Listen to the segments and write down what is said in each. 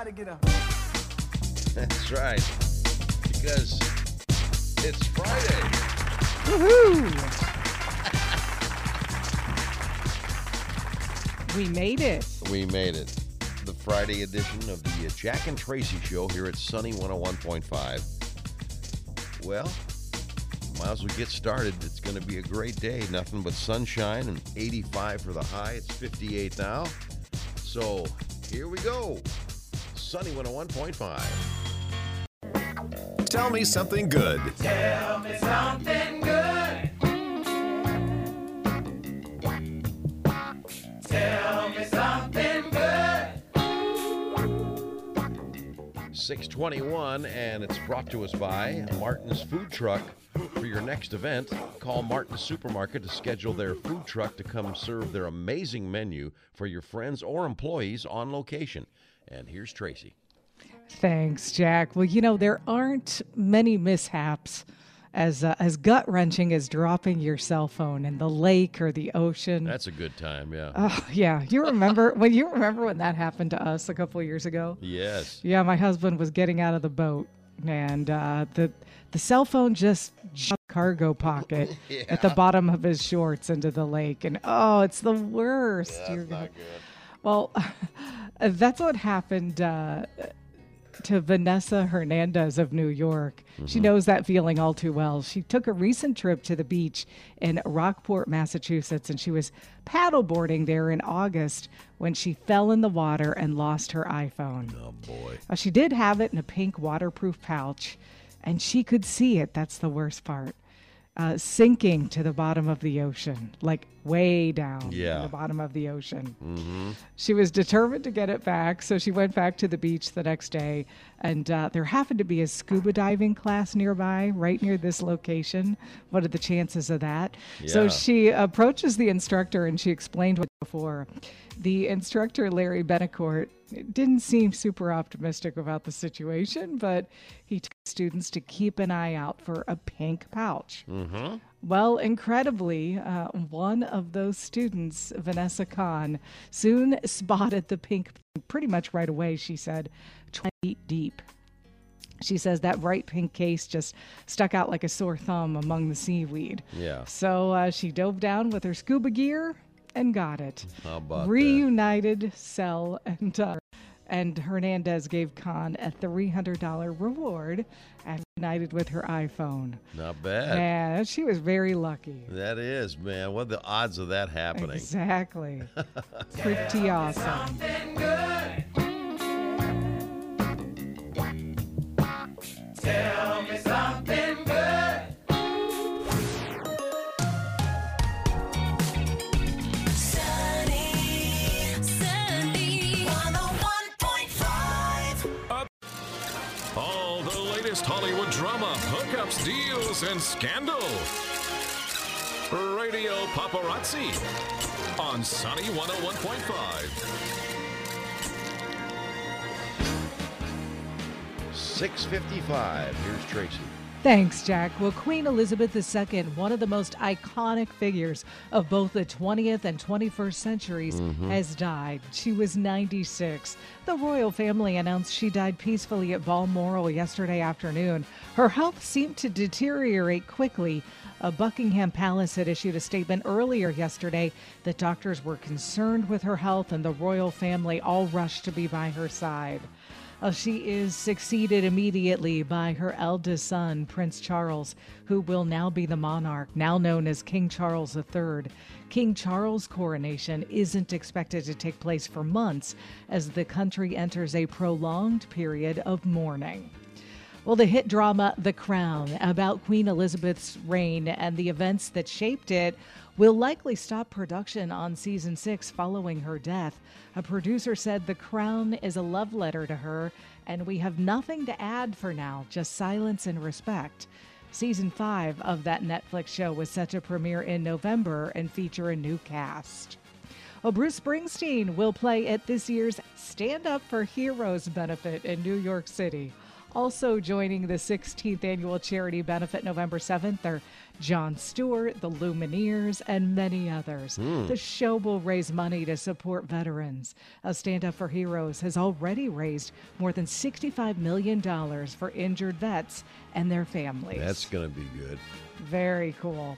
Everybody get up. That's right. Because it's Friday. Woohoo! we made it. We made it. The Friday edition of the Jack and Tracy Show here at Sunny 101.5. Well, might as well get started. It's going to be a great day. Nothing but sunshine and 85 for the high. It's 58 now. So here we go. Sunny 101.5. Tell me something good. Tell me something good. Tell me something good. 621, and it's brought to us by Martin's Food Truck. For your next event, call Martin's Supermarket to schedule their food truck to come serve their amazing menu for your friends or employees on location. And here's Tracy. Thanks, Jack. Well, you know, there aren't many mishaps as uh, as gut wrenching as dropping your cell phone in the lake or the ocean. That's a good time, yeah. Oh, yeah. You remember when you remember when that happened to us a couple of years ago? yes. Yeah, my husband was getting out of the boat and uh, the the cell phone just jumped cargo pocket at the bottom of his shorts into the lake and oh, it's the worst. You're gonna- well, that's what happened uh, to Vanessa Hernandez of New York. She knows that feeling all too well. She took a recent trip to the beach in Rockport, Massachusetts, and she was paddleboarding there in August when she fell in the water and lost her iPhone. Oh, boy. Uh, she did have it in a pink waterproof pouch, and she could see it. That's the worst part. Uh, sinking to the bottom of the ocean, like way down Yeah. the bottom of the ocean. She was determined to get it back, so she went back to the beach the next day. And uh, there happened to be a scuba diving class nearby, right near this location. What are the chances of that? So she approaches the instructor and she explained what before. The instructor, Larry Benacourt, didn't seem super optimistic about the situation, but he told students to keep an eye out for a pink pouch. Mm-hmm. Well, incredibly, uh, one of those students, Vanessa Kahn, soon spotted the pink pretty much right away, she said, 20 feet deep. She says that bright pink case just stuck out like a sore thumb among the seaweed. Yeah. So uh, she dove down with her scuba gear and got it. How about that? Reunited Cell and uh, and Hernandez gave Khan a $300 reward and reunited with her iPhone. Not bad. Man, she was very lucky. That is, man. What are the odds of that happening? Exactly. Pretty awesome. Tell drama, hookups, deals, and scandal. Radio Paparazzi on Sunny 101.5. 655. Here's Tracy. Thanks, Jack. Well, Queen Elizabeth II, one of the most iconic figures of both the 20th and 21st centuries, has died. She was 96. The royal family announced she died peacefully at Balmoral yesterday afternoon. Her health seemed to deteriorate quickly. Uh, Buckingham Palace had issued a statement earlier yesterday that doctors were concerned with her health and the royal family all rushed to be by her side. Uh, she is succeeded immediately by her eldest son, Prince Charles, who will now be the monarch, now known as King Charles III. King Charles' coronation isn't expected to take place for months as the country enters a prolonged period of mourning. Well, the hit drama The Crown about Queen Elizabeth's reign and the events that shaped it will likely stop production on season six following her death. A producer said The Crown is a love letter to her, and we have nothing to add for now, just silence and respect. Season five of that Netflix show was set to premiere in November and feature a new cast. Well, Bruce Springsteen will play at this year's Stand Up for Heroes benefit in New York City. Also joining the 16th annual charity benefit November 7th are Jon Stewart, the Lumineers, and many others. Hmm. The show will raise money to support veterans. A Stand Up for Heroes has already raised more than $65 million for injured vets and their families. That's going to be good. Very cool.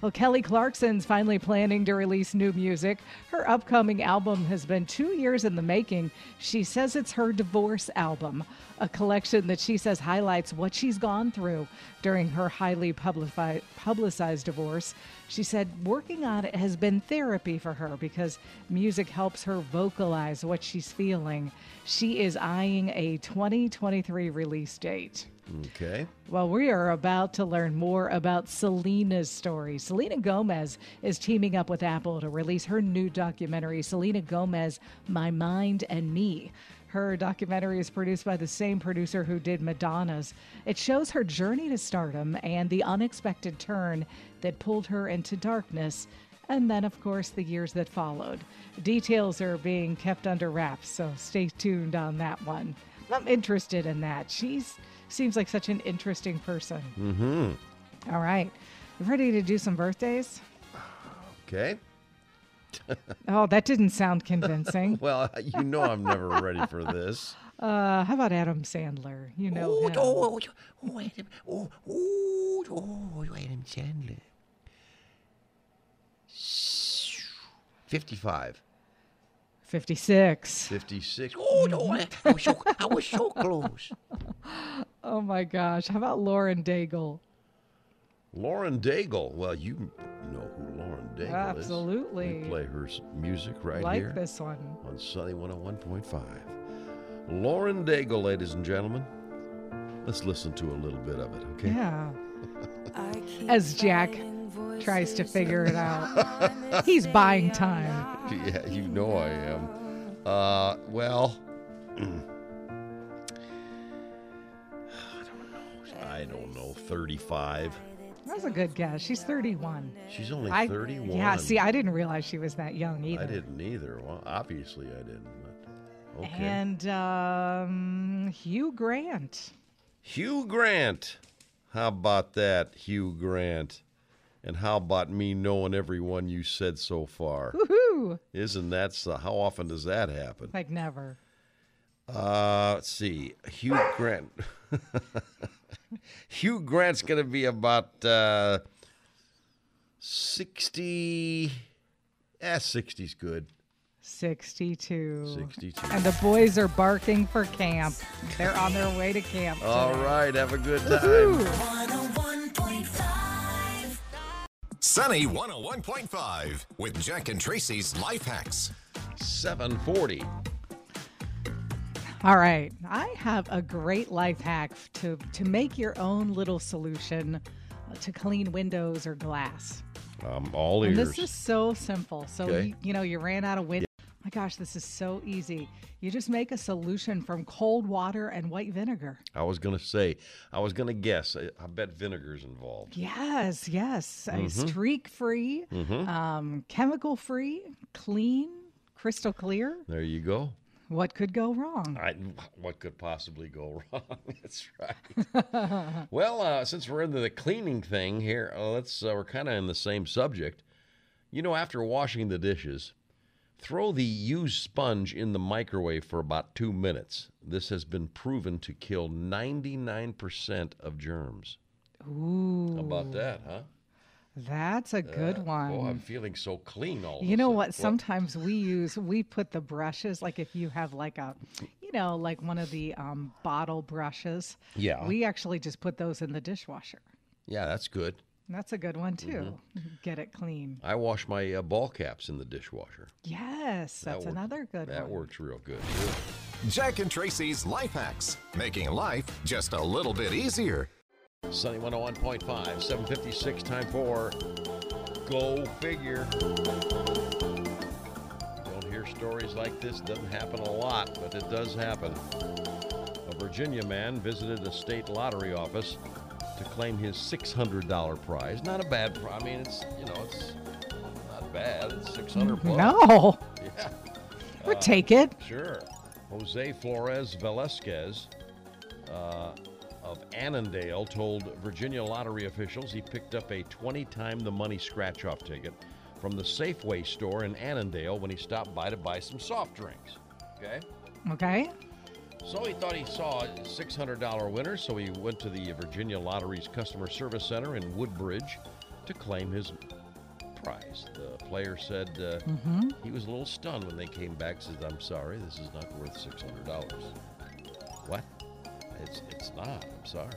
Well, Kelly Clarkson's finally planning to release new music. Her upcoming album has been two years in the making. She says it's her divorce album, a collection that she says highlights what she's gone through during her highly publici- publicized divorce. She said working on it has been therapy for her because music helps her vocalize what she's feeling. She is eyeing a 2023 release date. Okay. Well, we are about to learn more about Selena's story. Selena Gomez is teaming up with Apple to release her new documentary, Selena Gomez My Mind and Me. Her documentary is produced by the same producer who did Madonna's. It shows her journey to stardom and the unexpected turn that pulled her into darkness, and then, of course, the years that followed. Details are being kept under wraps, so stay tuned on that one. I'm interested in that. She's seems like such an interesting person. Mm-hmm. All right. You ready to do some birthdays? Okay. Oh, that didn't sound convincing. Well, you know I'm never ready for this. uh, how about Adam Sandler? You know Oh, him. oh, oh, oh, wait a Oh, oh, oh, Adam Sandler. 55, 56. 56. Oh, no, I, I was so, I was so close. Oh my gosh. How about Lauren Daigle? Lauren Daigle. Well, you know who Lauren Daigle is. Absolutely. is. We play her music right like here Like this one. on Sunny 101.5. Lauren Daigle, ladies and gentlemen. Let's listen to a little bit of it, okay? Yeah. As Jack tries to figure it out, he's buying time. Yeah, you know I am. Uh, well, I don't know. I don't know. 35. That's a good guess. She's 31. She's only I, 31. Yeah, see, I didn't realize she was that young either. I didn't either. Well, obviously I didn't. But okay. And um, Hugh Grant. Hugh Grant. How about that, Hugh Grant? And how about me knowing everyone you said so far? Woohoo! Isn't that so? How often does that happen? Like never. Uh, let's see. Hugh Grant. Hugh Grant's going to be about uh, 60. Eh, 60's good. 62. 62. And the boys are barking for camp. They're on their way to camp. All right. Have a good time. Woo! 101.5. Sunny 101.5 with Jack and Tracy's Life Hacks. 740. All right. I have a great life hack to, to make your own little solution to clean windows or glass. I'm all And this is so simple. So, Okay. you, you know, you ran out of window. My gosh, this is so easy. You just make a solution from cold water and white vinegar. I was going to say, I was going to guess. I, I bet vinegar's involved. Yes, yes. Mm-hmm. Streak free, um, chemical free, clean, crystal clear. There you go. What could go wrong? I, what could possibly go wrong? That's right. well, uh, since we're into the cleaning thing here, uh, let's. Uh, we're kind of in the same subject. You know, after washing the dishes, throw the used sponge in the microwave for about two minutes. This has been proven to kill 99% of germs. Ooh, How about that, huh? that's a good one. Oh, I'm feeling so clean all of You know what? Sometimes we use we put the brushes like if you have like a, you know, like one of the um, bottle brushes. Yeah. We actually just put those in the dishwasher. Yeah, that's good. That's a good one too. Mm-hmm. Get it clean. I wash my uh, ball caps in the dishwasher. Yes, That that's works- another good one. That one. works real good. too. Jack and Tracy's Life Hacks, making life just a little bit easier. Sunny 101.5, 756 time for Go Figure. Don't hear stories like this. Doesn't happen a lot, but it does happen. A Virginia man visited a state lottery office to claim his $600 prize. Not a bad prize. I mean, it's, you know, it's not bad. It's 600 bucks. No, Yeah. we'll take it. Sure. Jose Flores Velasquez uh, of Annandale told Virginia lottery officials he picked up a 20 time the money scratch off ticket from the Safeway store in Annandale when he stopped by to buy some soft drinks. Okay? Okay. So he thought he saw a $600 winner, so he went to the Virginia Lottery's customer service center in Woodbridge to claim his prize. The player said uh, he was a little stunned when they came back. Said, "I'm sorry, this is not worth $600." What? It's it's not. I'm sorry.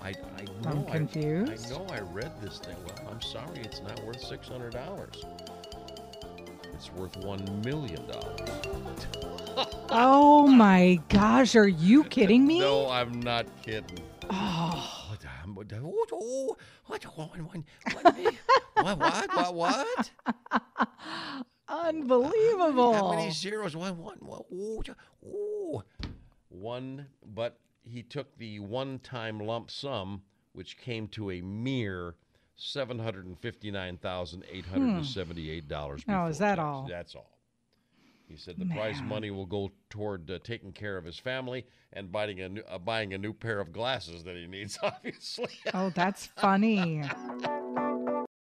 I I know. I'm I- confused. I, know. I read this thing. Well, I'm sorry. It's not worth $600. It's worth one million dollars. Oh my gosh, are you kidding me? No, I'm not kidding. Oh, What, what, what, one, one, one, what, what, what, what? unbelievable. How many zeros? One, one, one, ooh, ooh. One, but he took the one-time lump sum, which came to a mere seven hundred and fifty-nine thousand eight hundred and seventy-eight dollars. Oh, is that all? That's all. He said the prize money will go toward uh, taking care of his family and buying a new, uh, buying a new pair of glasses that he needs. Obviously. Oh, that's funny.